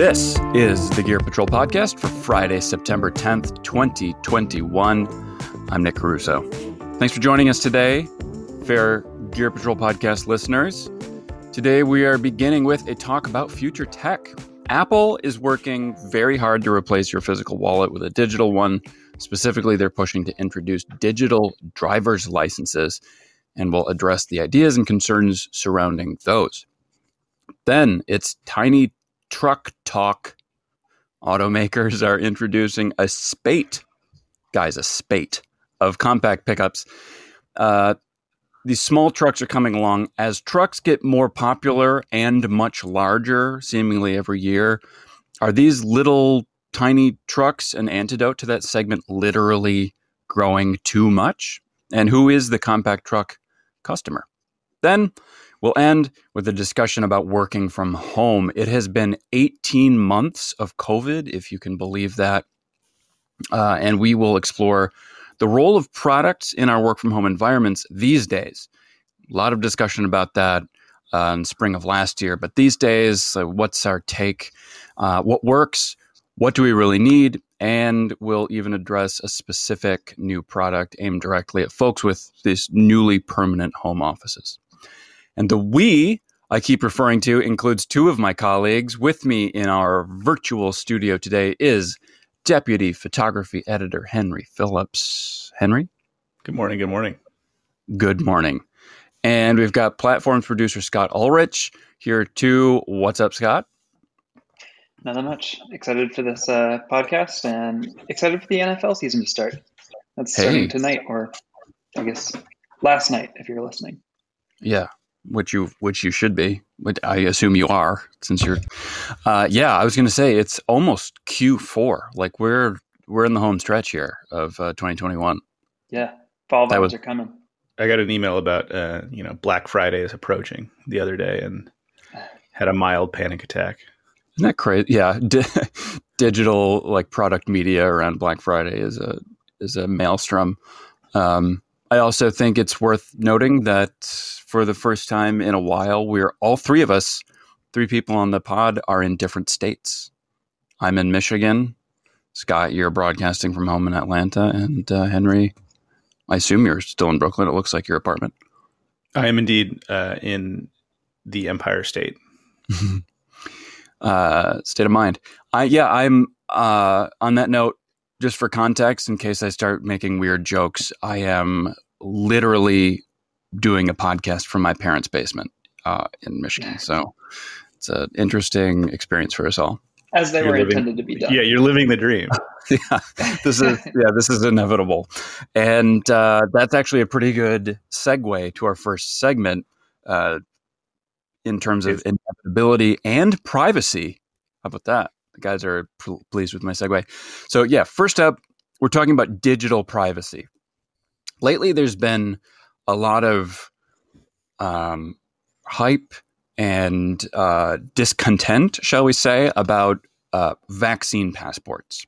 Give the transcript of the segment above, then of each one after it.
This is the Gear Patrol podcast for Friday, September 10th, 2021. I'm Nick Caruso. Thanks for joining us today, fair Gear Patrol podcast listeners. Today we are beginning with a talk about future tech. Apple is working very hard to replace your physical wallet with a digital one. Specifically, they're pushing to introduce digital driver's licenses and will address the ideas and concerns surrounding those. Then it's tiny truck talk. Automakers are introducing a spate, guys, a spate of compact pickups. Uh, these small trucks are coming along as trucks get more popular and much larger, seemingly every year. Are these little tiny trucks an antidote to that segment literally growing too much? And who is the compact truck customer? Then we'll end with a discussion about working from home. It has been 18 months of COVID, if you can believe that. Uh, and we will explore the role of products in our work from home environments these days. A lot of discussion about that uh, in spring of last year, but these days, uh, what's our take? Uh, what works? What do we really need? And we'll even address a specific new product aimed directly at folks with these newly permanent home offices. And the we I keep referring to includes two of my colleagues. With me in our virtual studio today is Deputy Photography Editor Henry Phillips. Henry? Good morning. Good morning. Good morning. And we've got platforms producer Scott Ulrich here too. What's up, Scott? Not that much. Excited for this uh, podcast and excited for the NFL season to start. That's hey. starting tonight, or I guess last night if you're listening. Yeah, which you which you should be. but I assume you are, since you're. Uh, yeah, I was going to say it's almost Q4. Like we're we're in the home stretch here of uh, 2021. Yeah, fall vibes was, are coming. I got an email about uh, you know Black Friday is approaching the other day and had a mild panic attack. Isn't that crazy? Yeah, D- digital like product media around Black Friday is a is a maelstrom. Um, I also think it's worth noting that for the first time in a while, we're all three of us, three people on the pod, are in different states. I'm in Michigan. Scott, you're broadcasting from home in Atlanta, and uh, Henry, I assume you're still in Brooklyn. It looks like your apartment. I am indeed uh, in the Empire State. uh, state of mind. I yeah, I'm uh, on that note. Just for context, in case I start making weird jokes, I am literally doing a podcast from my parents' basement uh, in Michigan. So it's an interesting experience for us all. As they you're were living, intended to be done. Yeah, you're living the dream. yeah, this is yeah, this is inevitable, and uh, that's actually a pretty good segue to our first segment. Uh, in terms of inevitability and privacy. How about that? Guys are pl- pleased with my segue. So, yeah, first up, we're talking about digital privacy. Lately, there's been a lot of um, hype and uh, discontent, shall we say, about uh, vaccine passports,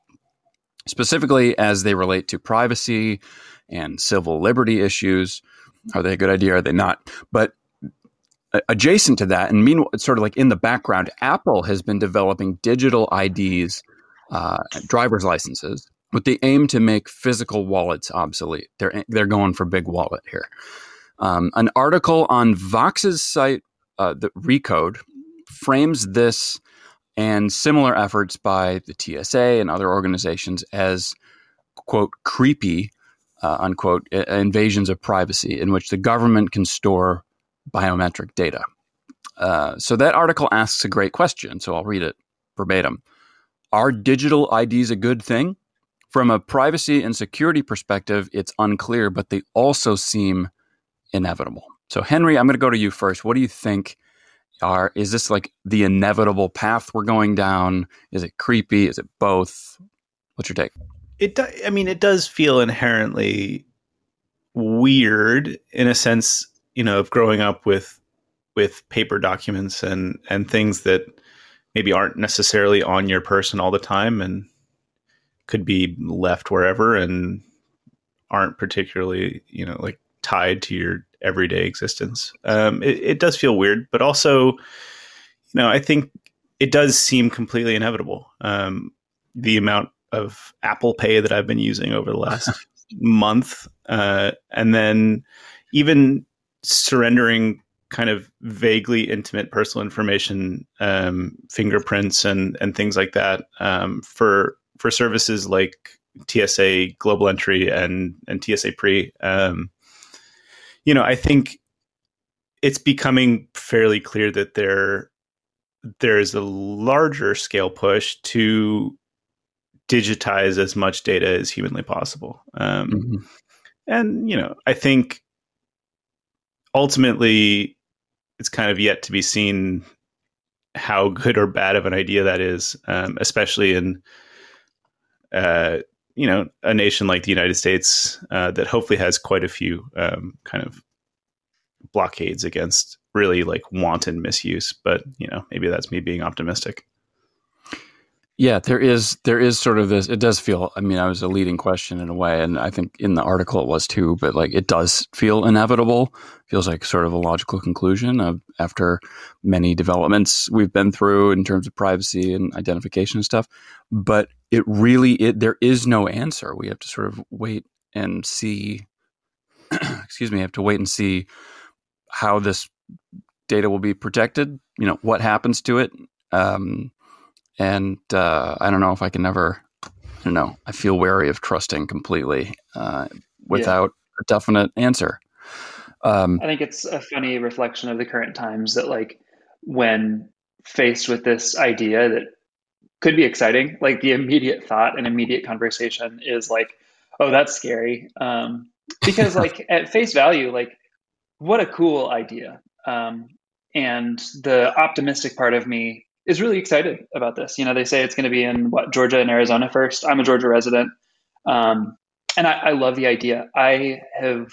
specifically as they relate to privacy and civil liberty issues. Are they a good idea? Are they not? But adjacent to that, and meanwhile, it's sort of like in the background, Apple has been developing digital IDs, uh, driver's licenses, with the aim to make physical wallets obsolete. They're they're going for big wallet here. Um, an article on Vox's site, uh, the Recode, frames this and similar efforts by the TSA and other organizations as quote creepy uh, unquote invasions of privacy in which the government can store biometric data. Uh, so that article asks a great question. So I'll read it verbatim. Are digital IDs a good thing? From a privacy and security perspective, it's unclear, but they also seem inevitable. So Henry, I'm going to go to you first. What do you think? Are is this like the inevitable path we're going down? Is it creepy? Is it both? What's your take? It. Do, I mean, it does feel inherently weird in a sense you know of growing up with with paper documents and and things that maybe aren't necessarily on your person all the time and could be left wherever and aren't particularly you know like tied to your everyday existence um, it, it does feel weird but also you know i think it does seem completely inevitable. Um, the amount of Apple Pay that I've been using over the last month, uh, and then even surrendering kind of vaguely intimate personal information, um, fingerprints, and and things like that um, for for services like TSA Global Entry and and TSA Pre. Um, you know, I think it's becoming fairly clear that there there is a larger scale push to digitize as much data as humanly possible. Um, mm-hmm. And you know, I think ultimately it's kind of yet to be seen how good or bad of an idea that is, um, especially in uh, you know a nation like the United States uh, that hopefully has quite a few um, kind of blockades against really like wanton misuse. But you know, maybe that's me being optimistic. Yeah, there is there is sort of this. It does feel. I mean, I was a leading question in a way, and I think in the article it was too. But like, it does feel inevitable. Feels like sort of a logical conclusion of after many developments we've been through in terms of privacy and identification and stuff. But it really, it there is no answer. We have to sort of wait and see. excuse me. Have to wait and see how this data will be protected. You know, what happens to it. Um, and uh, I don't know if I can ever. You know, I feel wary of trusting completely uh, without yeah. a definite answer. Um, I think it's a funny reflection of the current times that, like, when faced with this idea that could be exciting, like the immediate thought and immediate conversation is like, "Oh, that's scary," um, because, like, at face value, like, what a cool idea. Um, and the optimistic part of me is really excited about this. You know, they say it's going to be in what Georgia and Arizona first. I'm a Georgia resident, um, and I, I, love the idea. I have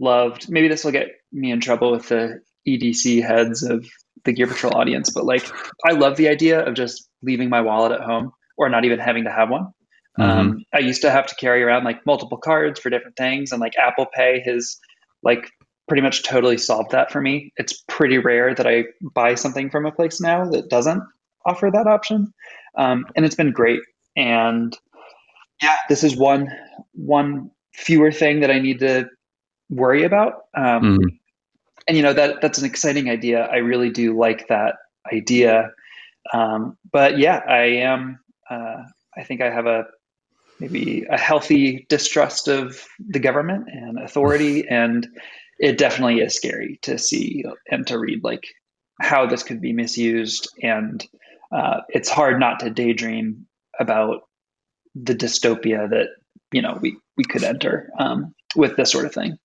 loved. Maybe this will get me in trouble with the EDC heads of the Gear Patrol audience, but like, I love the idea of just leaving my wallet at home or not even having to have one. Mm-hmm. Um, I used to have to carry around like multiple cards for different things, and like Apple Pay has like pretty much totally solved that for me. It's pretty rare that I buy something from a place now that doesn't offer that option, um, and it's been great. And yeah, this is one one fewer thing that I need to worry about. Um, mm-hmm. And you know that that's an exciting idea. I really do like that idea. Um, but yeah, I am. Uh, I think I have a maybe a healthy distrust of the government and authority and it definitely is scary to see and to read like how this could be misused. And uh, it's hard not to daydream about the dystopia that you know we we could enter um, with this sort of thing.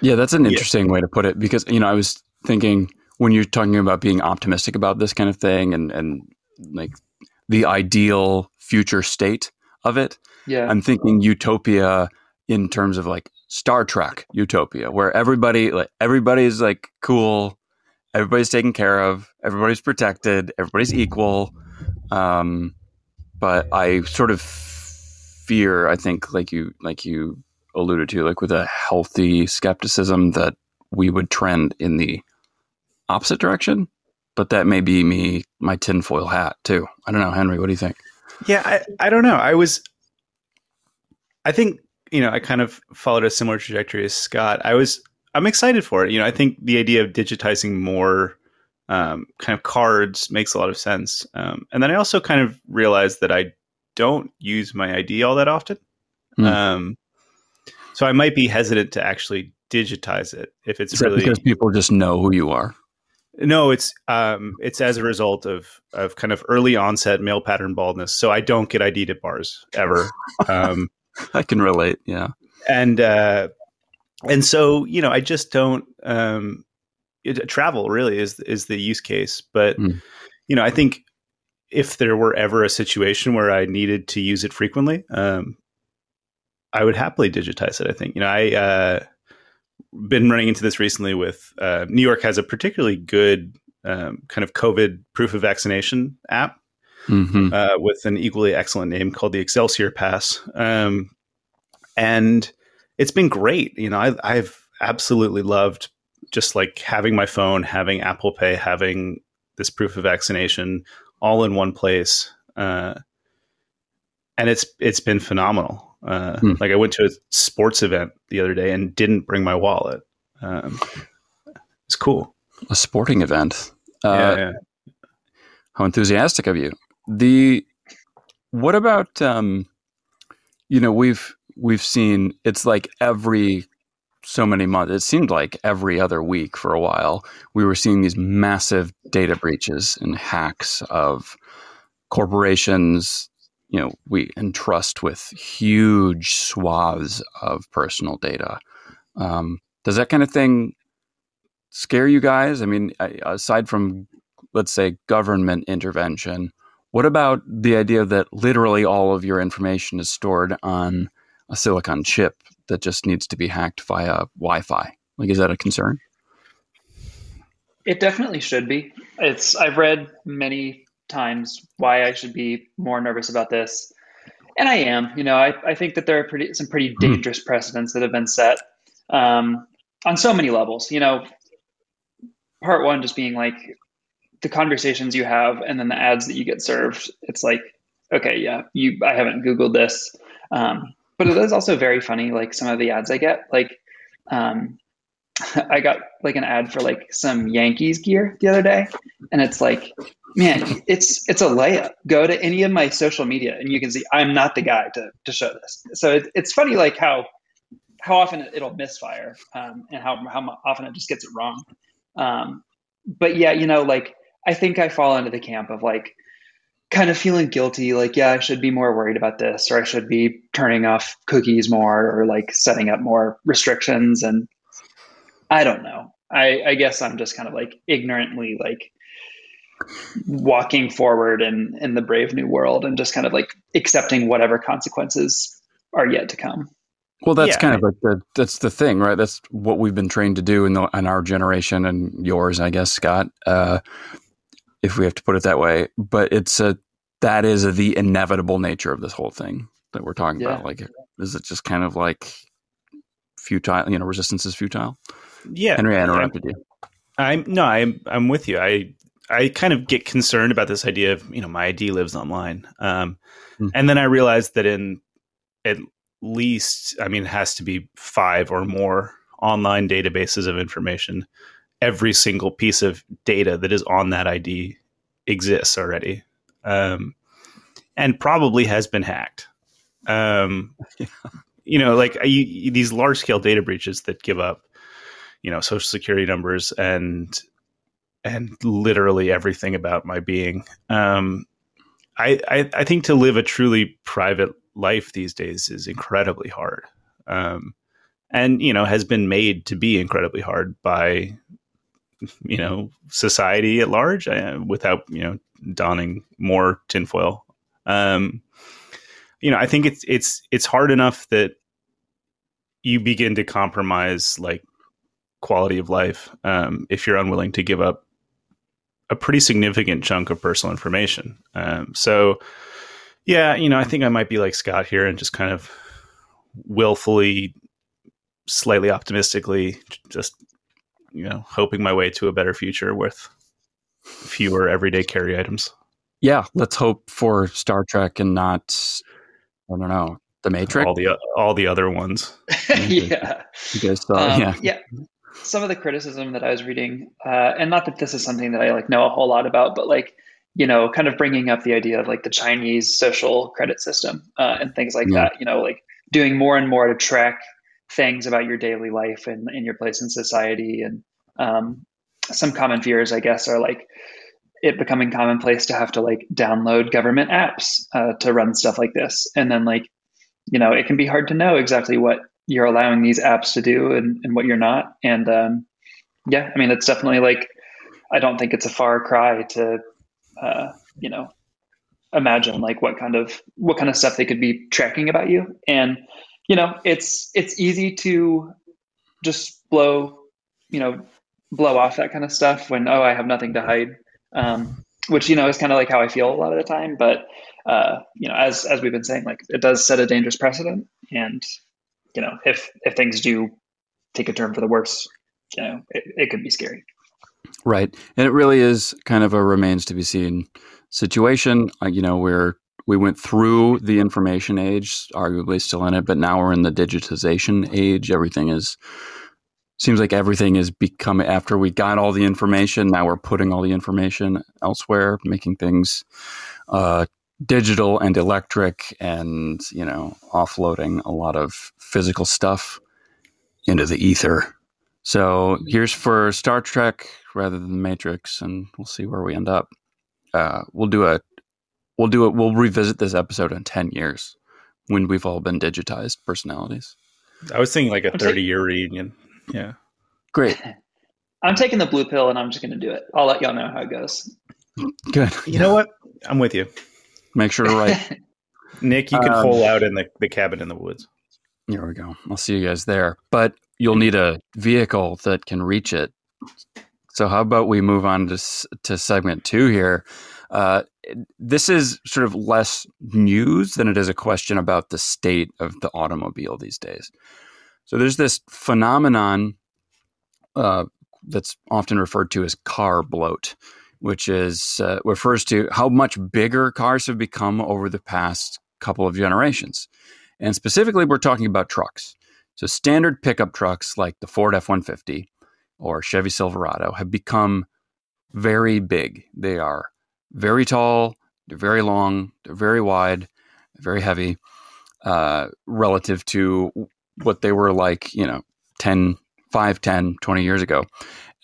Yeah that's an interesting yeah. way to put it because you know i was thinking when you're talking about being optimistic about this kind of thing and and like the ideal future state of it yeah. I'm thinking utopia in terms of like Star Trek utopia, where everybody like everybody's like cool, everybody's taken care of, everybody's protected, everybody's equal. Um, but I sort of fear, I think, like you like you alluded to, like with a healthy skepticism that we would trend in the opposite direction. But that may be me, my tinfoil hat too. I don't know, Henry. What do you think? Yeah, I, I don't know. I was, I think you know, I kind of followed a similar trajectory as Scott. I was, I'm excited for it. You know, I think the idea of digitizing more um, kind of cards makes a lot of sense. Um, and then I also kind of realized that I don't use my ID all that often. Mm. Um, so I might be hesitant to actually digitize it if it's really because people just know who you are. No, it's um, it's as a result of of kind of early onset male pattern baldness. So I don't get ID'd at bars ever. Um, I can relate. Yeah. And, uh, and so, you know, I just don't, um, it, travel really is, is the use case. But, mm. you know, I think if there were ever a situation where I needed to use it frequently, um, I would happily digitize it. I think, you know, I, uh, been running into this recently with, uh, New York has a particularly good, um, kind of COVID proof of vaccination app mm-hmm. uh, with an equally excellent name called the Excelsior Pass. Um, and it's been great. You know, I, I've absolutely loved just like having my phone, having Apple Pay, having this proof of vaccination all in one place. Uh, and it's it's been phenomenal. Uh, hmm. Like I went to a sports event the other day and didn't bring my wallet. Um, it's cool. A sporting event. Uh, yeah, yeah. How enthusiastic of you. The what about um, you know we've we've seen it's like every so many months. It seemed like every other week for a while, we were seeing these massive data breaches and hacks of corporations. You know, we entrust with huge swaths of personal data. Um, does that kind of thing scare you guys? I mean, aside from, let's say, government intervention, what about the idea that literally all of your information is stored on a silicon chip that just needs to be hacked via Wi-Fi. Like, is that a concern? It definitely should be. It's I've read many times why I should be more nervous about this, and I am. You know, I, I think that there are pretty some pretty hmm. dangerous mm. precedents that have been set um, on so many levels. You know, part one just being like the conversations you have, and then the ads that you get served. It's like, okay, yeah, you I haven't googled this. Um, but it is also very funny like some of the ads i get like um, i got like an ad for like some yankees gear the other day and it's like man it's it's a layup go to any of my social media and you can see i'm not the guy to, to show this so it, it's funny like how how often it'll misfire um, and how, how often it just gets it wrong um, but yeah you know like i think i fall into the camp of like kind of feeling guilty like yeah i should be more worried about this or i should be turning off cookies more or like setting up more restrictions and i don't know. I i guess i'm just kind of like ignorantly like walking forward in in the brave new world and just kind of like accepting whatever consequences are yet to come. Well that's yeah, kind of like the that's the thing right? That's what we've been trained to do in, the, in our generation and yours i guess scott. Uh, if we have to put it that way. But it's a that is a, the inevitable nature of this whole thing that we're talking yeah. about. Like, is it just kind of like futile? You know, resistance is futile. Yeah, Henry, I interrupted you. I'm no, I'm I'm with you. I I kind of get concerned about this idea of you know my ID lives online, um, mm-hmm. and then I realized that in at least I mean it has to be five or more online databases of information every single piece of data that is on that ID exists already, um, and probably has been hacked. Um, you know, like you, these large scale data breaches that give up, you know, social security numbers and and literally everything about my being. Um, I, I, I think to live a truly private life these days is incredibly hard. Um, and you know has been made to be incredibly hard by you know society at large uh, without you know donning more tinfoil. Um, you know, I think it's it's it's hard enough that you begin to compromise like quality of life um, if you're unwilling to give up a pretty significant chunk of personal information. Um, so, yeah, you know, I think I might be like Scott here and just kind of willfully, slightly optimistically, just you know, hoping my way to a better future with fewer everyday carry items. Yeah, let's hope for Star Trek and not, I don't know, the Matrix. All the all the other ones. yeah, you guys saw. Um, yeah, yeah. Some of the criticism that I was reading, uh, and not that this is something that I like know a whole lot about, but like you know, kind of bringing up the idea of like the Chinese social credit system uh, and things like yeah. that. You know, like doing more and more to track things about your daily life and, and your place in society. And um, some common fears, I guess, are like it becoming commonplace to have to like download government apps uh, to run stuff like this. And then like, you know, it can be hard to know exactly what you're allowing these apps to do and, and what you're not. And um, yeah, I mean, it's definitely like, I don't think it's a far cry to, uh, you know, imagine like what kind of what kind of stuff they could be tracking about you and you know, it's it's easy to just blow, you know, blow off that kind of stuff when oh I have nothing to hide, um, which you know is kind of like how I feel a lot of the time. But uh, you know, as as we've been saying, like it does set a dangerous precedent, and you know, if if things do take a turn for the worse, you know, it, it could be scary. Right, and it really is kind of a remains to be seen situation. Uh, you know, we're we went through the information age, arguably still in it, but now we're in the digitization age. Everything is seems like everything is becoming after we got all the information. Now we're putting all the information elsewhere, making things uh, digital and electric, and you know, offloading a lot of physical stuff into the ether. So here's for Star Trek rather than Matrix, and we'll see where we end up. Uh, we'll do a we'll do it. We'll revisit this episode in ten years when we've all been digitized personalities. I was thinking like a thirty year reunion. Yeah, great. I'm taking the blue pill and I'm just going to do it. I'll let y'all know how it goes. Good. You know what? I'm with you. Make sure to write. Nick, you can um, hole out in the, the cabin in the woods. Here we go. I'll see you guys there. But you'll need a vehicle that can reach it. So how about we move on to to segment two here? Uh, this is sort of less news than it is a question about the state of the automobile these days. So there's this phenomenon uh, that's often referred to as car bloat, which is uh, refers to how much bigger cars have become over the past couple of generations. And specifically, we're talking about trucks. So standard pickup trucks like the Ford F 150 or Chevy Silverado have become very big. They are very tall, they're very long, they're very wide, very heavy uh, relative to what they were like, you know, 10, 5, 10, 20 years ago.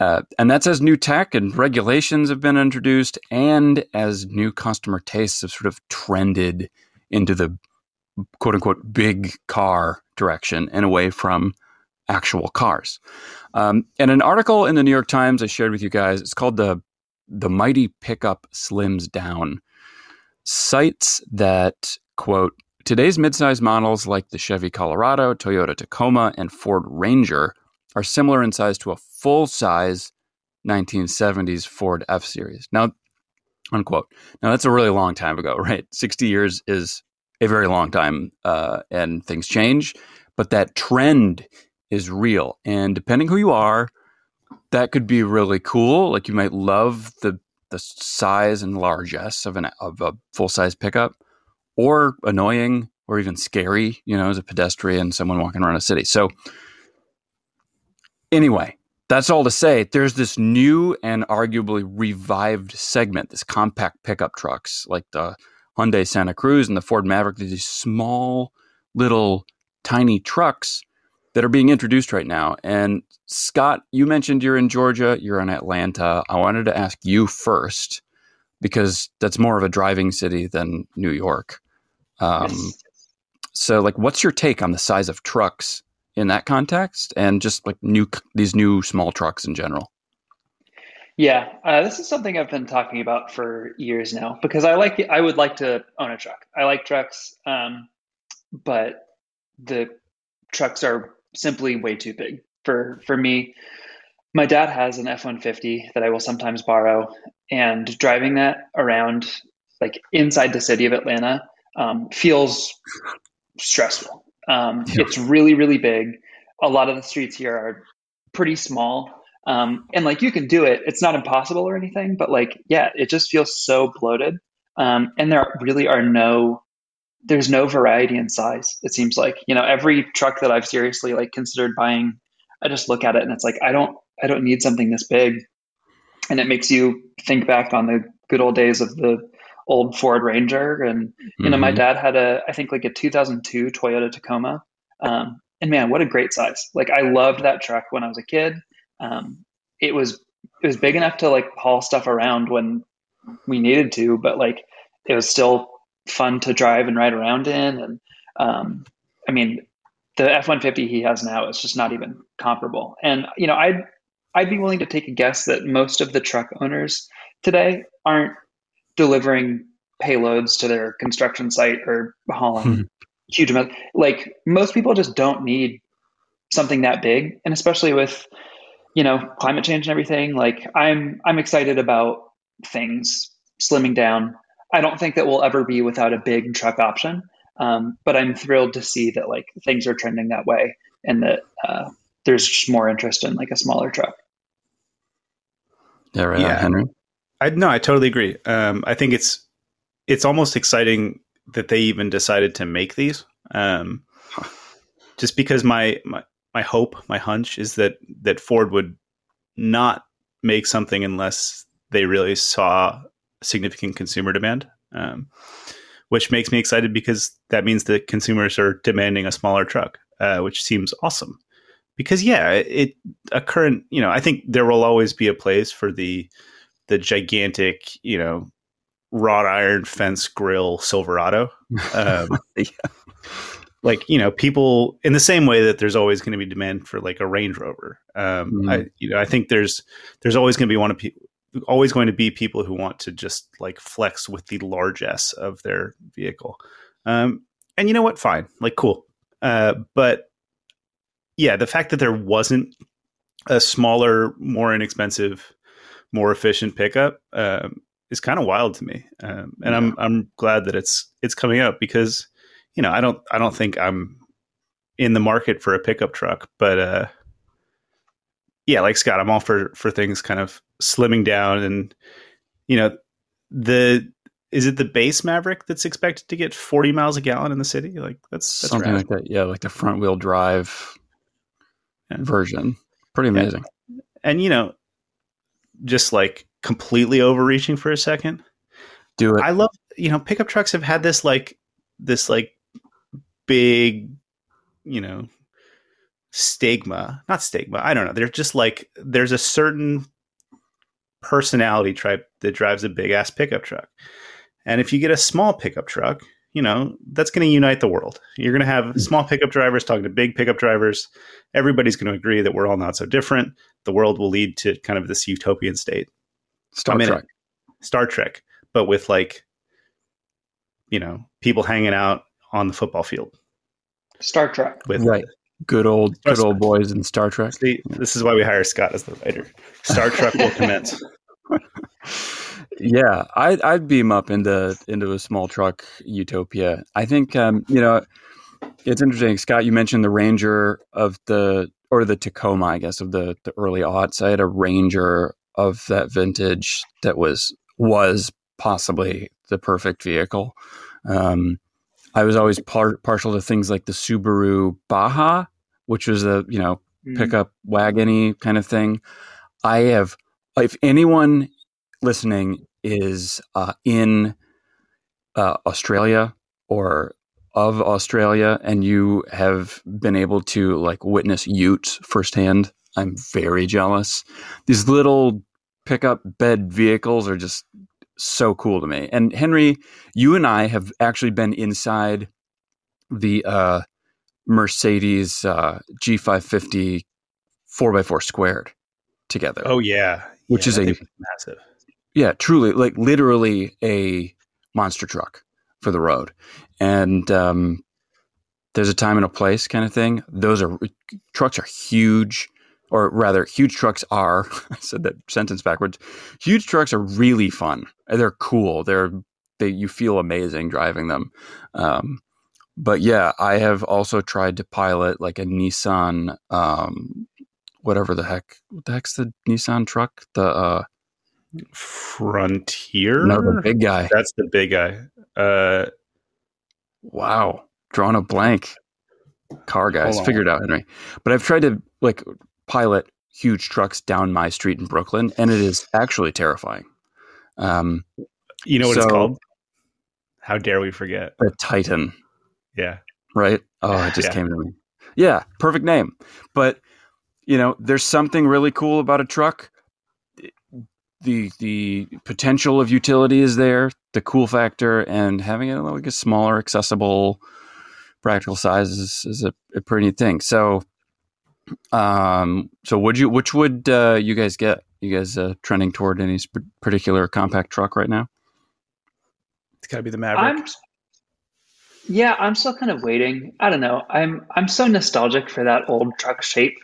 Uh, and that's as new tech and regulations have been introduced and as new customer tastes have sort of trended into the quote unquote big car direction and away from actual cars. Um, and an article in the New York Times I shared with you guys, it's called the the mighty pickup slims down. Cites that quote today's midsize models like the Chevy Colorado, Toyota Tacoma, and Ford Ranger are similar in size to a full size 1970s Ford F Series. Now, unquote. Now that's a really long time ago, right? 60 years is a very long time, uh, and things change. But that trend is real, and depending who you are, that could be really cool. Like you might love the the size and largesse of an of a full size pickup, or annoying, or even scary. You know, as a pedestrian, someone walking around a city. So anyway, that's all to say. There's this new and arguably revived segment, this compact pickup trucks like the Hyundai Santa Cruz and the Ford Maverick, these small little tiny trucks that are being introduced right now. And Scott, you mentioned you're in Georgia, you're in Atlanta. I wanted to ask you first because that's more of a driving city than New York. Um, yes. So, like, what's your take on the size of trucks in that context, and just like new these new small trucks in general? Yeah, uh, this is something I've been talking about for years now because I like I would like to own a truck. I like trucks, um, but the trucks are simply way too big for for me. My dad has an F one fifty that I will sometimes borrow, and driving that around like inside the city of Atlanta um, feels stressful. Um, yeah. It's really really big. A lot of the streets here are pretty small um, and like you can do it, it's not impossible or anything, but like, yeah, it just feels so bloated. Um, and there really are no, there's no variety in size. It seems like, you know, every truck that I've seriously like considered buying, I just look at it and it's like, I don't, I don't need something this big. And it makes you think back on the good old days of the old Ford Ranger. And, you mm-hmm. know, my mm-hmm. dad had a, I think like a 2002 Toyota Tacoma. Um, and man, what a great size. Like I loved that truck when I was a kid um, it was it was big enough to like haul stuff around when we needed to, but like it was still fun to drive and ride around in. And um, I mean, the F one fifty he has now is just not even comparable. And you know, I'd I'd be willing to take a guess that most of the truck owners today aren't delivering payloads to their construction site or hauling hmm. huge amounts. Like most people just don't need something that big, and especially with you know climate change and everything like i'm i'm excited about things slimming down i don't think that we'll ever be without a big truck option um, but i'm thrilled to see that like things are trending that way and that uh, there's just more interest in like a smaller truck yeah right yeah. henry I no, I totally agree. Um, I think it's it's almost exciting that they even decided to make these. Um, just because my, my my hope, my hunch is that that Ford would not make something unless they really saw significant consumer demand. Um, which makes me excited because that means that consumers are demanding a smaller truck, uh, which seems awesome. Because yeah, it a current you know I think there will always be a place for the the gigantic you know wrought iron fence grill Silverado. Um, yeah. Like you know, people in the same way that there's always going to be demand for like a Range Rover. Um, mm-hmm. I you know I think there's there's always going to be one of people always going to be people who want to just like flex with the largesse of their vehicle. Um, and you know what? Fine, like cool. Uh, but yeah, the fact that there wasn't a smaller, more inexpensive, more efficient pickup um, is kind of wild to me. Um, and yeah. I'm I'm glad that it's it's coming out because you know I don't I don't think I'm in the market for a pickup truck, but uh, yeah, like Scott, I'm all for for things kind of slimming down and you know the is it the base Maverick that's expected to get 40 miles a gallon in the city? Like that's, that's something rad. like that. Yeah, like the front wheel drive yeah. version. Pretty amazing. And, and, you know, just like completely overreaching for a second. Do it. I love you know pickup trucks have had this like this like big you know stigma, not stigma. I don't know. They're just like there's a certain personality type that drives a big ass pickup truck. And if you get a small pickup truck, you know, that's going to unite the world. You're going to have hmm. small pickup drivers talking to big pickup drivers. Everybody's going to agree that we're all not so different. The world will lead to kind of this utopian state. Star Trek. Star Trek, but with like, you know, people hanging out on the football field. Star Trek. With right. Good old, Star good old boys in Star Trek. See, this is why we hire Scott as the writer. Star Trek will commence. yeah, I'd, I'd beam up into into a small truck utopia. I think um, you know it's interesting, Scott. You mentioned the Ranger of the or the Tacoma, I guess, of the the early aughts. I had a Ranger of that vintage that was was possibly the perfect vehicle. Um, I was always par- partial to things like the Subaru Baja, which was a you know mm. pickup wagony kind of thing. I have, if anyone listening is uh, in uh, Australia or of Australia, and you have been able to like witness Utes firsthand, I'm very jealous. These little pickup bed vehicles are just so cool to me. And Henry, you and I have actually been inside the uh, Mercedes uh, G550 4x4 squared together. Oh yeah, which yeah, is a massive. Yeah, truly, like literally a monster truck for the road. And um, there's a time and a place kind of thing. Those are trucks are huge or rather, huge trucks are. I said that sentence backwards. Huge trucks are really fun. They're cool. They're they you feel amazing driving them. Um, but yeah, I have also tried to pilot like a Nissan, um, whatever the heck. What the heck's the Nissan truck? The uh, Frontier. No, the big guy. That's the big guy. Uh, wow, drawing a blank. Car guys, figured out Henry. But I've tried to like pilot huge trucks down my street in Brooklyn, and it is actually terrifying. Um, you know what so, it's called? How dare we forget? The Titan. Yeah. Right? Oh, it just yeah. came to me. Yeah, perfect name. But, you know, there's something really cool about a truck. The the potential of utility is there, the cool factor, and having it like a smaller, accessible, practical size is, is a, a pretty neat thing. So um, so would you, which would uh, you guys get? You guys uh, trending toward any sp- particular compact truck right now? It's got to be the Maverick. I'm, yeah, I'm still kind of waiting. I don't know. I'm I'm so nostalgic for that old truck shape,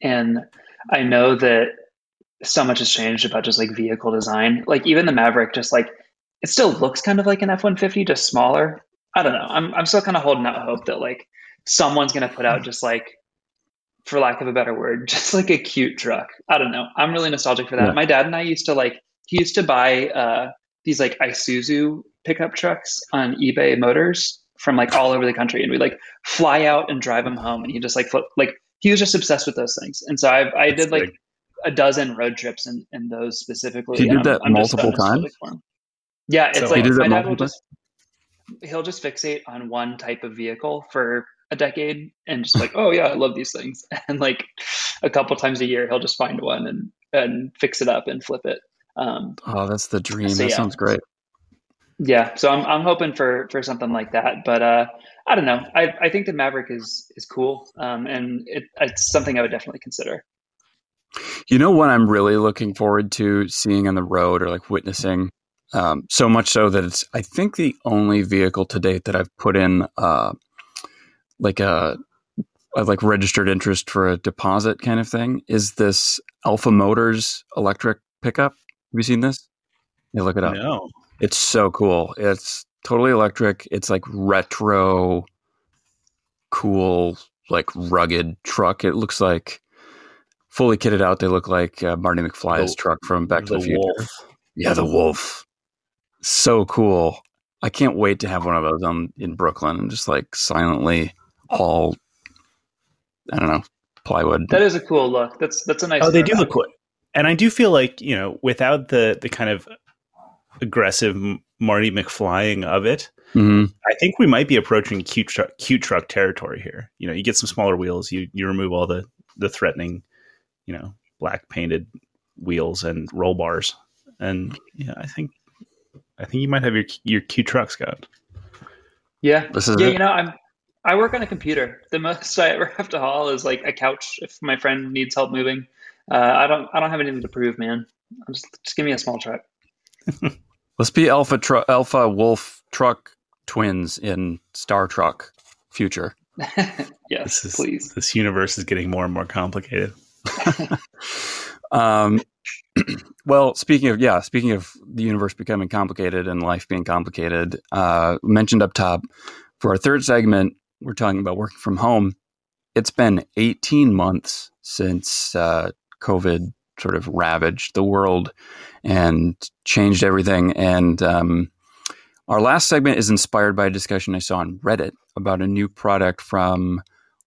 and I know that so much has changed about just like vehicle design. Like even the Maverick, just like it still looks kind of like an F one fifty, just smaller. I don't know. I'm I'm still kind of holding out hope that like someone's gonna put out just like for lack of a better word, just like a cute truck. I don't know. I'm really nostalgic for that. Yeah. My dad and I used to like he used to buy uh, these like Isuzu pickup trucks on eBay Motors from like all over the country, and we like fly out and drive them home, and he just like flip, like he was just obsessed with those things, and so I I did like a dozen road trips in, in those specifically. He did that I'm, multiple I'm times. Yeah, it's so like my dad will just he'll just fixate on one type of vehicle for a decade and just like, oh yeah, I love these things. And like a couple times a year, he'll just find one and and fix it up and flip it. Um, oh, that's the dream. So, that yeah. sounds great. Yeah, so I'm I'm hoping for for something like that, but uh, I don't know. I I think the Maverick is is cool, um, and it, it's something I would definitely consider. You know what I'm really looking forward to seeing on the road or like witnessing um, so much so that it's, I think, the only vehicle to date that I've put in uh, like a, a like registered interest for a deposit kind of thing is this Alpha Motors electric pickup. Have you seen this? You look it up. No. It's so cool. It's totally electric. It's like retro, cool, like rugged truck. It looks like fully kitted out. They look like uh, Marty McFly's the, truck from Back to the, the Future. Wolf. Yeah, the Wolf so cool. I can't wait to have one of those on in Brooklyn and just like silently haul. I don't know plywood. That is a cool look. That's that's a nice. Oh, they do look cool, and I do feel like you know without the the kind of aggressive Marty McFlying of it. Mm-hmm. I think we might be approaching cute truck, cute truck territory here. You know, you get some smaller wheels, you you remove all the the threatening, you know, black painted wheels and roll bars, and yeah, I think I think you might have your your cute truck, Scott. Yeah, this is yeah. It. You know, I'm I work on a computer. The most I ever have to haul is like a couch if my friend needs help moving. Uh, I don't I don't have anything to prove, man. I'm just just give me a small truck. Let's be alpha tr- alpha wolf truck twins in Star Trek future. yes, this is, please. This universe is getting more and more complicated. um, well, speaking of yeah, speaking of the universe becoming complicated and life being complicated, uh, mentioned up top for our third segment, we're talking about working from home. It's been 18 months since uh, COVID sort of ravaged the world and changed everything. And um, our last segment is inspired by a discussion I saw on Reddit about a new product from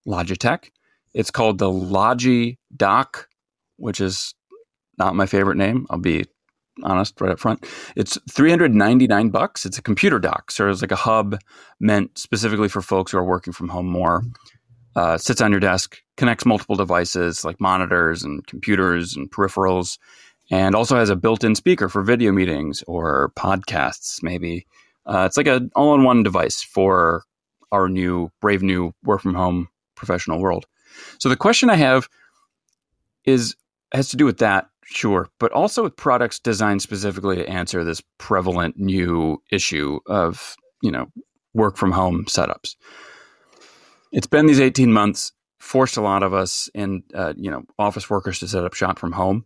Logitech. It's called the Logi Dock, which is not my favorite name. I'll be honest right up front. It's 399 bucks. It's a computer dock. So it's like a hub meant specifically for folks who are working from home more. Uh, sits on your desk, connects multiple devices like monitors and computers and peripherals, and also has a built-in speaker for video meetings or podcasts. Maybe uh, it's like an all-in-one device for our new brave new work from home professional world. So the question I have is has to do with that Sure, but also with products designed specifically to answer this prevalent new issue of, you know, work from home setups. It's been these 18 months forced a lot of us and uh, you know, office workers to set up shop from home.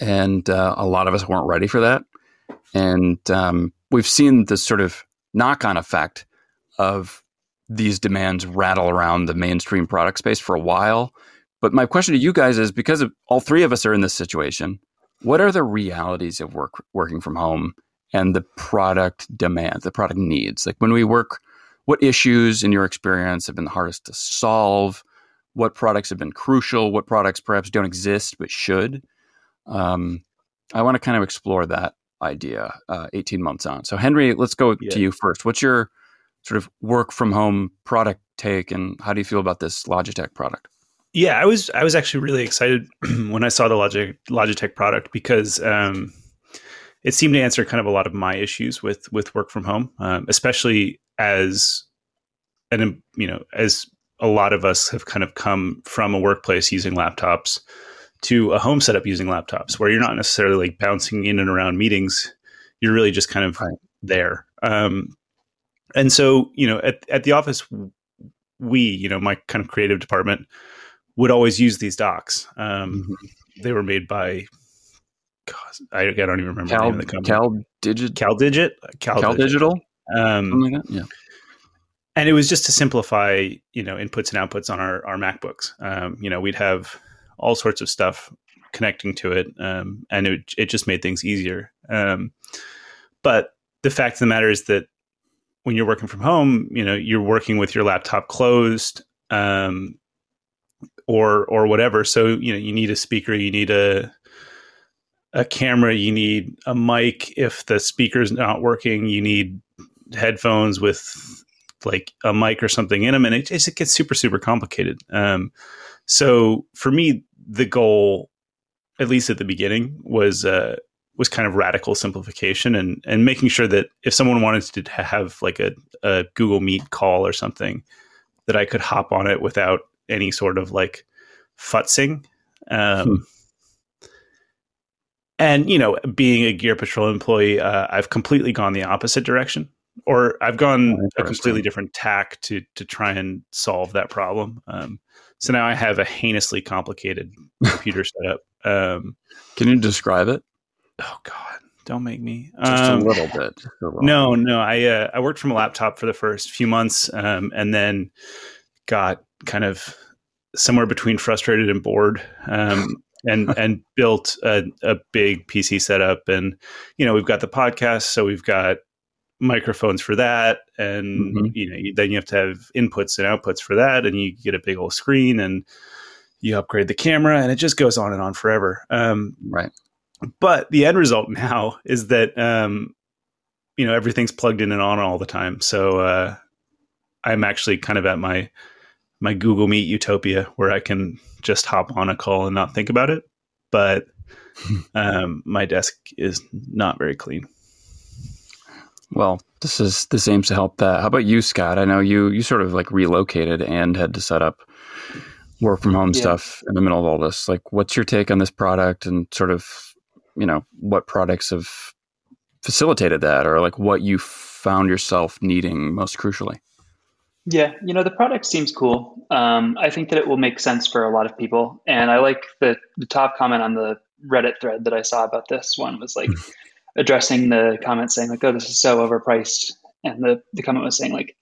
And uh, a lot of us weren't ready for that. And um, we've seen this sort of knock on effect of these demands rattle around the mainstream product space for a while but my question to you guys is because of, all three of us are in this situation, what are the realities of work working from home and the product demand, the product needs? Like when we work, what issues in your experience have been the hardest to solve? What products have been crucial? What products perhaps don't exist but should? Um, I want to kind of explore that idea uh, 18 months on. So, Henry, let's go yeah. to you first. What's your sort of work from home product take, and how do you feel about this Logitech product? Yeah, I was I was actually really excited when I saw the Logitech Logitech product because um, it seemed to answer kind of a lot of my issues with with work from home, um, especially as and you know as a lot of us have kind of come from a workplace using laptops to a home setup using laptops, where you're not necessarily like bouncing in and around meetings. You're really just kind of right. there. Um, and so, you know, at, at the office, we, you know, my kind of creative department, would always use these docks. Um, mm-hmm. They were made by, God, I, I, don't even remember Cal, the name of the company. Cal Digit, CalDigit, Cal, Cal Digital. Um, like yeah. And it was just to simplify, you know, inputs and outputs on our our MacBooks. Um, you know, we'd have all sorts of stuff connecting to it, um, and it it just made things easier. Um, but the fact of the matter is that when you're working from home, you know you're working with your laptop closed, um, or or whatever. So you know you need a speaker, you need a a camera, you need a mic. If the speaker's not working, you need headphones with like a mic or something in them, and it, it gets super super complicated. Um, so for me, the goal, at least at the beginning, was uh, was kind of radical simplification and and making sure that if someone wanted to have like a, a Google Meet call or something, that I could hop on it without any sort of like futzing. Um, hmm. And you know, being a Gear Patrol employee, uh, I've completely gone the opposite direction or I've gone oh, a completely different tack to to try and solve that problem. Um, so now I have a heinously complicated computer setup. Um, Can you describe it? Oh God, don't make me. Just um, a little bit. A little no, no. I uh, I worked from a laptop for the first few months, um, and then got kind of somewhere between frustrated and bored. Um, and and built a, a big PC setup, and you know we've got the podcast, so we've got microphones for that and mm-hmm. you know then you have to have inputs and outputs for that and you get a big old screen and you upgrade the camera and it just goes on and on forever um, right but the end result now is that um, you know everything's plugged in and on all the time so uh, i'm actually kind of at my my google meet utopia where i can just hop on a call and not think about it but um, my desk is not very clean well, this is this aims to help that. How about you, Scott? I know you you sort of like relocated and had to set up work from home yeah. stuff in the middle of all this. Like, what's your take on this product and sort of you know what products have facilitated that, or like what you found yourself needing most crucially? Yeah, you know the product seems cool. Um, I think that it will make sense for a lot of people, and I like the the top comment on the Reddit thread that I saw about this one was like. addressing the comment saying like, "Oh, this is so overpriced," and the the comment was saying like,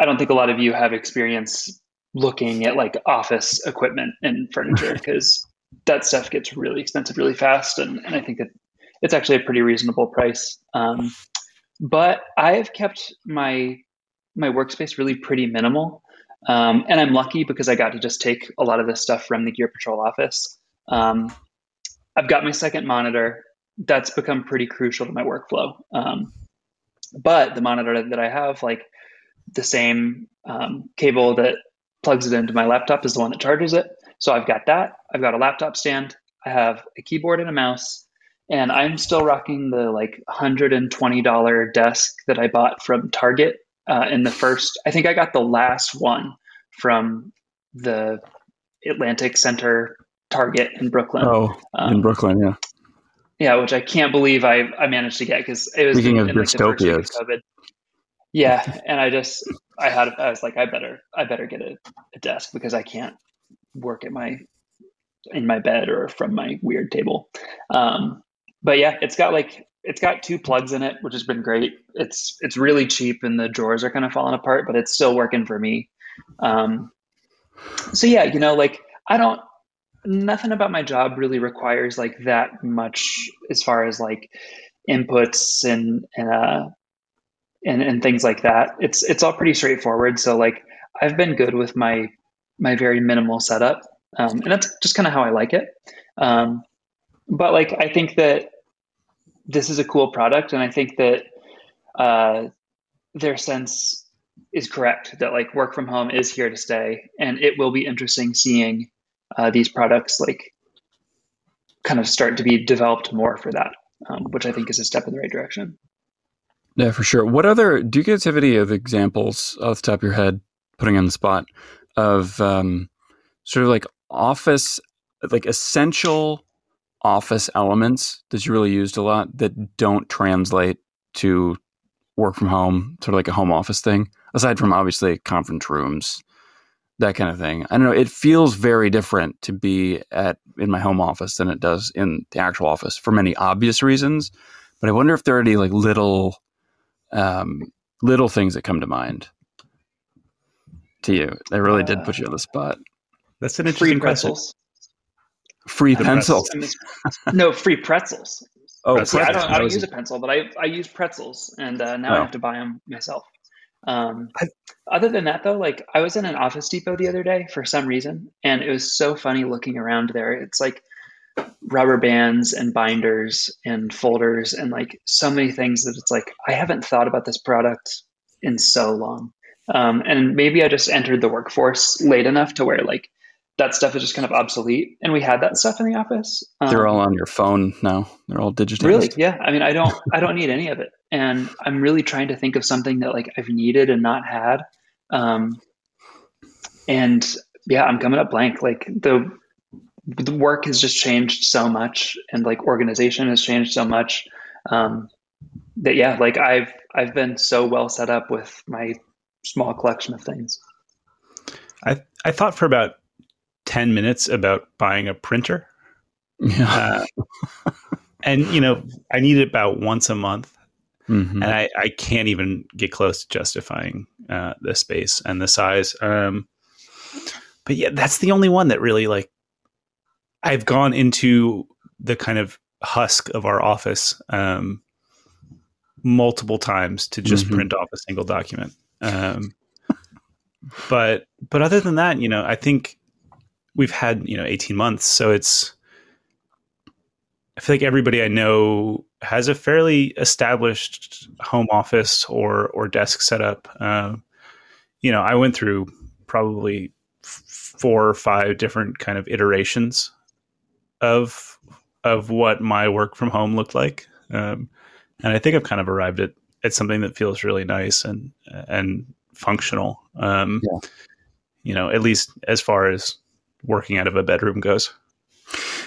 "I don't think a lot of you have experience looking at like office equipment and furniture because that stuff gets really expensive really fast, and, and I think that it's actually a pretty reasonable price." Um, but I've kept my my workspace really pretty minimal. Um, and I'm lucky because I got to just take a lot of this stuff from the Gear Patrol office. Um, I've got my second monitor that's become pretty crucial to my workflow. Um, but the monitor that I have, like the same um, cable that plugs it into my laptop, is the one that charges it. So I've got that. I've got a laptop stand. I have a keyboard and a mouse, and I'm still rocking the like $120 desk that I bought from Target uh, in the first. I think I got the last one from the Atlantic Center Target in Brooklyn. Oh, um, in Brooklyn, yeah. Yeah, which I can't believe I, I managed to get because it was speaking in, of dystopias. Like yeah, and I just I had I was like I better I better get a, a desk because I can't work at my in my bed or from my weird table. Um, but yeah, it's got like it's got two plugs in it, which has been great. It's it's really cheap and the drawers are kind of falling apart, but it's still working for me. Um, so yeah, you know, like I don't nothing about my job really requires like that much as far as like inputs and and uh and, and things like that. It's it's all pretty straightforward. So like I've been good with my my very minimal setup, um, and that's just kind of how I like it. Um, but like I think that this is a cool product, and I think that uh, their sense is correct that like work from home is here to stay, and it will be interesting seeing uh, these products like kind of start to be developed more for that, um, which I think is a step in the right direction. Yeah, for sure. What other do you guys have any of examples off the top of your head, putting on the spot of um, sort of like office, like essential office elements that you really used a lot that don't translate to work from home, sort of like a home office thing, aside from obviously conference rooms that kind of thing. I don't know. It feels very different to be at in my home office than it does in the actual office for many obvious reasons. But I wonder if there are any like little, um, little things that come to mind to you. They really uh, did put you on the spot. That's an interesting question. Free pencils. no, free pretzels. Oh, pretzels. Yeah, I don't, I don't use a pencil, but I I use pretzels, and uh, now oh. I have to buy them myself. Um, other than that, though, like I was in an Office Depot the other day for some reason, and it was so funny looking around there. It's like rubber bands and binders and folders and like so many things that it's like I haven't thought about this product in so long. Um, and maybe I just entered the workforce late enough to where like that stuff is just kind of obsolete. And we had that stuff in the office. Um, They're all on your phone now. They're all digital. Really? Yeah. I mean, I don't, I don't need any of it. And I'm really trying to think of something that like I've needed and not had. Um, and yeah, I'm coming up blank. Like the, the work has just changed so much and like organization has changed so much. Um, that yeah, like I've, I've been so well set up with my small collection of things. I, I thought for about 10 minutes about buying a printer. Yeah. Uh, and, you know, I need it about once a month. Mm-hmm. And I, I can't even get close to justifying uh, the space and the size. Um, but yeah, that's the only one that really like I've gone into the kind of husk of our office um, multiple times to just mm-hmm. print off a single document. Um, but but other than that, you know, I think we've had you know 18 months. So it's i feel like everybody i know has a fairly established home office or or desk setup uh, you know i went through probably four or five different kind of iterations of of what my work from home looked like. Um, and i think i've kind of arrived at at something that feels really nice and and functional. Um, yeah. you know at least as far as working out of a bedroom goes.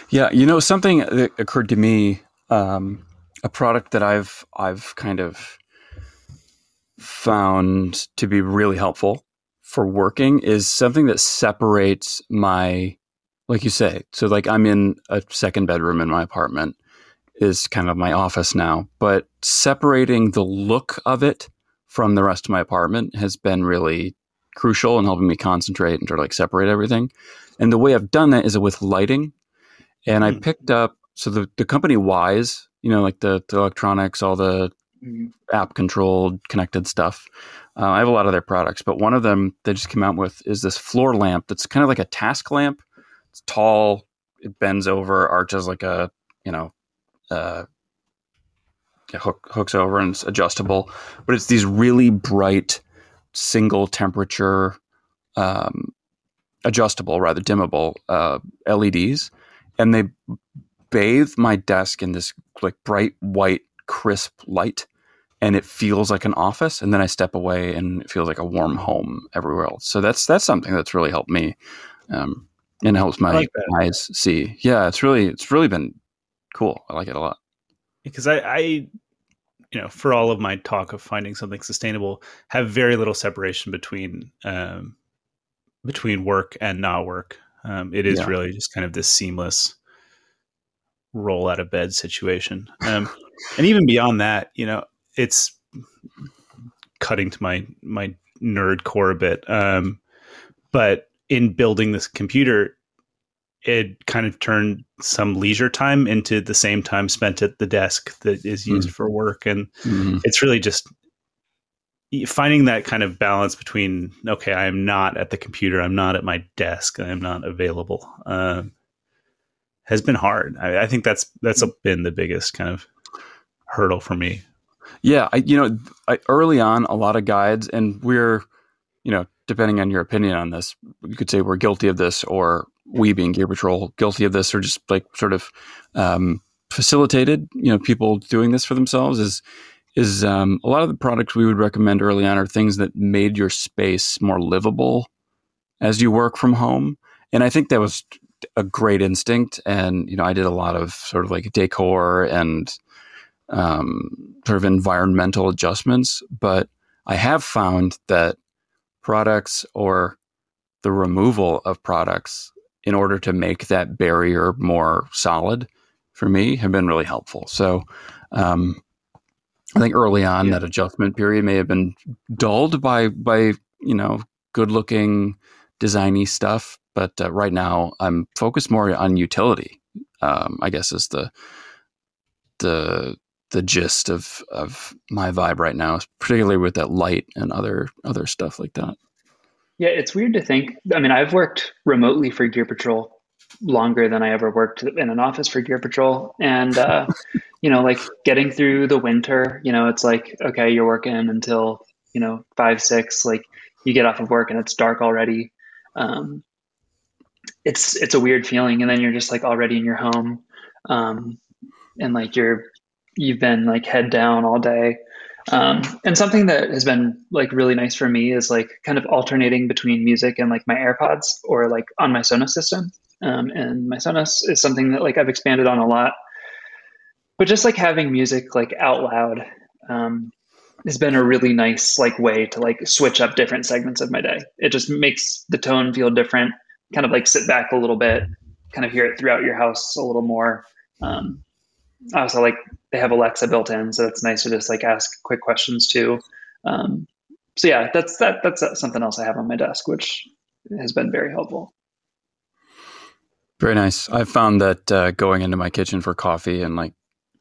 Yeah, you know something that occurred to me, um, a product that I've I've kind of found to be really helpful for working is something that separates my, like you say, so like I'm in a second bedroom in my apartment is kind of my office now, but separating the look of it from the rest of my apartment has been really crucial in helping me concentrate and sort of like separate everything. And the way I've done that is with lighting. And mm I hmm. picked up so the, the company Wyze, you know, like the, the electronics, all the mm app controlled connected stuff. Uh, I have a lot of their products, but one of them they just came out with is this floor lamp that's kind of like a task lamp. It's tall, it bends over, arches like a you know, uh, hook, hooks over and it's adjustable. But it's these really bright single temperature um, adjustable, rather dimmable uh, LEDs, and they bathe my desk in this like bright white crisp light, and it feels like an office. And then I step away, and it feels like a warm home everywhere else. So that's that's something that's really helped me, um, and helps my like eyes see. Yeah, it's really it's really been cool. I like it a lot because I, I you know, for all of my talk of finding something sustainable, have very little separation between um, between work and not work. Um, it is yeah. really just kind of this seamless roll out of bed situation. Um, and even beyond that, you know, it's cutting to my my nerd core a bit. Um, but in building this computer, it kind of turned some leisure time into the same time spent at the desk that is used mm. for work, and mm. it's really just finding that kind of balance between okay i am not at the computer i'm not at my desk i am not available uh, has been hard I, I, think that's that's been the biggest kind of hurdle for me yeah I, you know I, early on a lot of guides and we're you know depending on your opinion on this you could say we're guilty of this or we being gear patrol guilty of this or just like sort of um, facilitated you know people doing this for themselves is is um, a lot of the products we would recommend early on are things that made your space more livable as you work from home. And I think that was a great instinct. And, you know, I did a lot of sort of like decor and um, sort of environmental adjustments. But I have found that products or the removal of products in order to make that barrier more solid for me have been really helpful. So, um, I think early on yeah. that adjustment period may have been dulled by by you know good looking designy stuff. But uh, right now, I'm focused more on utility. Um, I guess is the the the gist of of my vibe right now, particularly with that light and other other stuff like that. Yeah, it's weird to think. I mean, I've worked remotely for Gear Patrol longer than I ever worked in an office for Gear Patrol, and uh, you know, like getting through the winter. You know, it's like okay, you're working until you know five six. Like you get off of work and it's dark already. Um, it's it's a weird feeling, and then you're just like already in your home, um, and like you're you've been like head down all day. Um, and something that has been like really nice for me is like kind of alternating between music and like my AirPods or like on my Sonos system. Um, and my Sonos is something that like I've expanded on a lot. But just like having music like out loud um, has been a really nice like way to like switch up different segments of my day. It just makes the tone feel different. Kind of like sit back a little bit, kind of hear it throughout your house a little more. Um, also like they have Alexa built in, so it's nice to just like ask quick questions too. Um, so yeah, that's that that's something else I have on my desk, which has been very helpful. Very nice. I've found that uh, going into my kitchen for coffee and like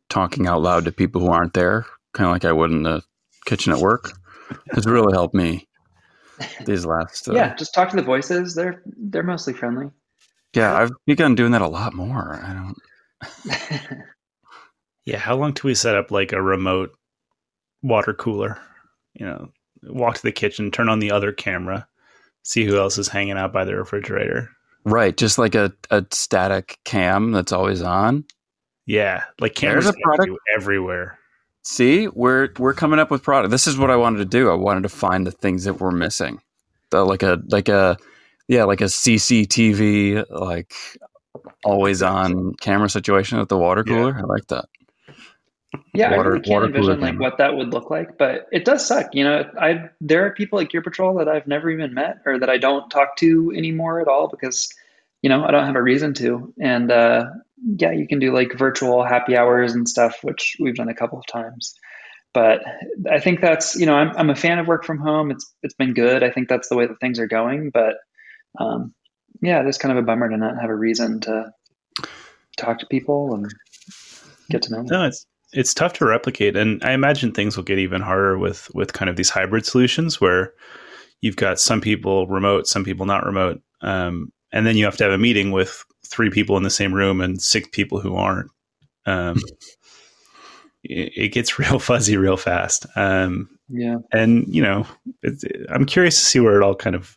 talking out loud to people who aren't there, kind of like I would in the kitchen at work, has really helped me these last. Uh, yeah, just talk to the voices. They're they're mostly friendly. Yeah, I've begun doing that a lot more. I don't. Yeah, how long till we set up like a remote water cooler? You know, walk to the kitchen, turn on the other camera, see who else is hanging out by the refrigerator. Right, just like a, a static cam that's always on. Yeah, like cameras a product everywhere. See, we're we're coming up with product. This is what I wanted to do. I wanted to find the things that we're missing. The, like a like a yeah, like a CCTV like always on camera situation at the water cooler. Yeah. I like that. Yeah, water, I really can't envision like what that would look like, but it does suck. You know, I there are people like Gear Patrol that I've never even met or that I don't talk to anymore at all because you know I don't have a reason to. And uh, yeah, you can do like virtual happy hours and stuff, which we've done a couple of times. But I think that's you know I'm I'm a fan of work from home. It's it's been good. I think that's the way that things are going. But um, yeah, it's kind of a bummer to not have a reason to talk to people and get to know them. No, it's it's tough to replicate, and I imagine things will get even harder with with kind of these hybrid solutions where you've got some people remote, some people not remote, um, and then you have to have a meeting with three people in the same room and six people who aren't. Um, it, it, gets real fuzzy real fast. Um, yeah, and you know, I'm curious to see where it all kind of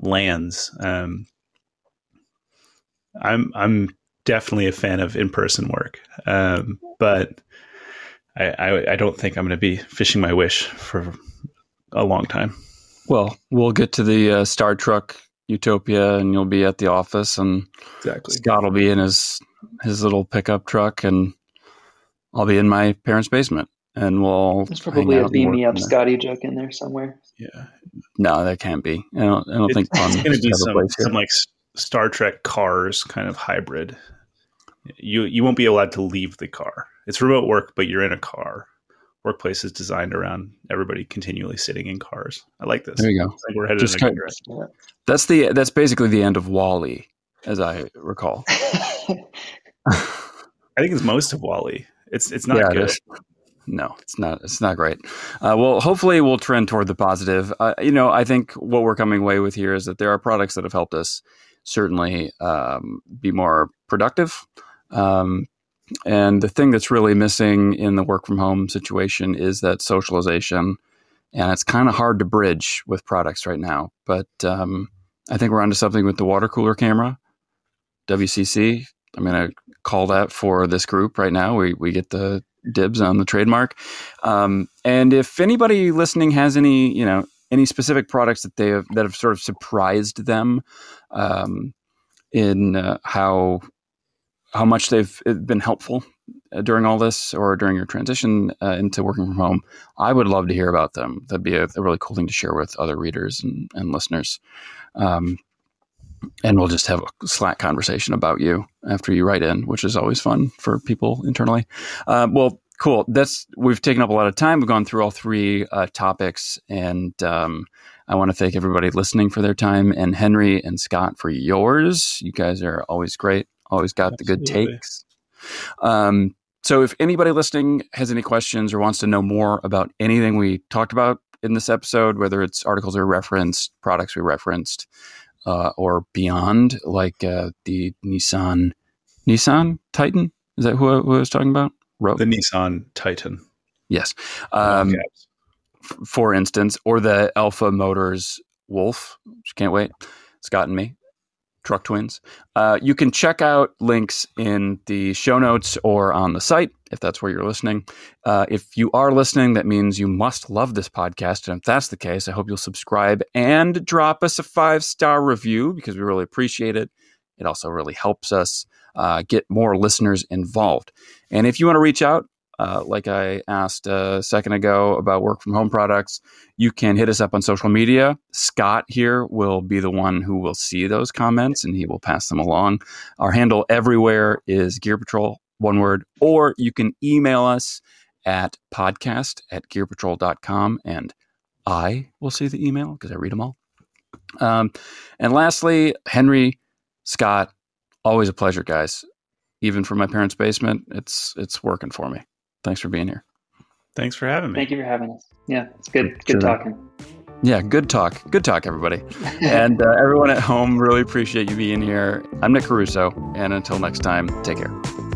lands. Um, I'm I'm definitely a fan of in person work, um, but I, I, I don't think I'm going to be fishing my wish for a long time. Well, we'll get to the uh, Star Trek Utopia, and you'll be at the office, and exactly Scott will be in his his little pickup truck, and I'll be in my parents' basement, and we'll. There's probably a beam me up Scotty joke in there somewhere. Yeah. No, that can't be. I don't. I don't think it's going to be some, some like Star Trek cars kind of hybrid you you won't be allowed to leave the car. It's remote work, but you're in a car. Workplace is designed around everybody continually sitting in cars. I like this. There you go. Like we're headed Just in a good. That's the that's basically the end of WALL-E, as I recall. I think it's most of WALL-E. It's it's not yeah, good. It no, it's not. It's not great. Uh, well, hopefully, we'll trend toward the positive. Uh, you know, I think what we're coming away with here is that there are products that have helped us certainly um, be more productive, um, and the thing that's really missing in the work from home situation is that socialization. And it's kind of hard to bridge with products right now. But um, I think we're onto something with the water cooler camera, WCC. I'm going to call that for this group right now. We, we get the dibs on the trademark. Um, and if anybody listening has any, you know, any specific products that they have that have sort of surprised them um, in uh, how how much they've been helpful uh, during all this or during your transition uh, into working from home, I would love to hear about them. That'd be a, a really cool thing to share with other readers and, and listeners. Um, and we'll just have a Slack conversation about you after you write in, which is always fun for people internally. Uh, well, cool. That's we've taken up a lot of time. We've gone through all three uh, topics, and um, I want to thank everybody listening for their time and Henry and Scott for yours. You guys are always great, always got Absolutely. the good takes. Um, so if anybody listening has any questions or wants to know more about anything we talked about in this episode, whether it's articles we referenced, products we referenced, uh, or beyond, like uh, the Nissan Nissan Titan, is that who I, who I was talking about? The Nissan Titan. Yes. Um, f- for instance, or the Alpha Motors Wolf. Can't wait. It's gotten me. Truck Twins. Uh, you can check out links in the show notes or on the site if that's where you're listening. Uh, if you are listening, that means you must love this podcast. And if that's the case, I hope you'll subscribe and drop us a five star review because we really appreciate it. It also really helps us uh, get more listeners involved. And if you want to reach out, uh, like I asked a second ago about work from home products, you can hit us up on social media. Scott here will be the one who will see those comments and he will pass them along. Our handle everywhere is Gear Patrol, one word, or you can email us at podcast at gearpatrol.com and I will see the email because I read them all. Um, and lastly, Henry, Scott, always a pleasure, guys. Even from my parents' basement, it's it's working for me. Thanks for being here. Thanks for having me. Thank you for having us. Yeah, it's good. Good talking. Yeah, good talk. Good talk, everybody. and uh, everyone at home, really appreciate you being here. I'm Nick Caruso, and until next time, take care.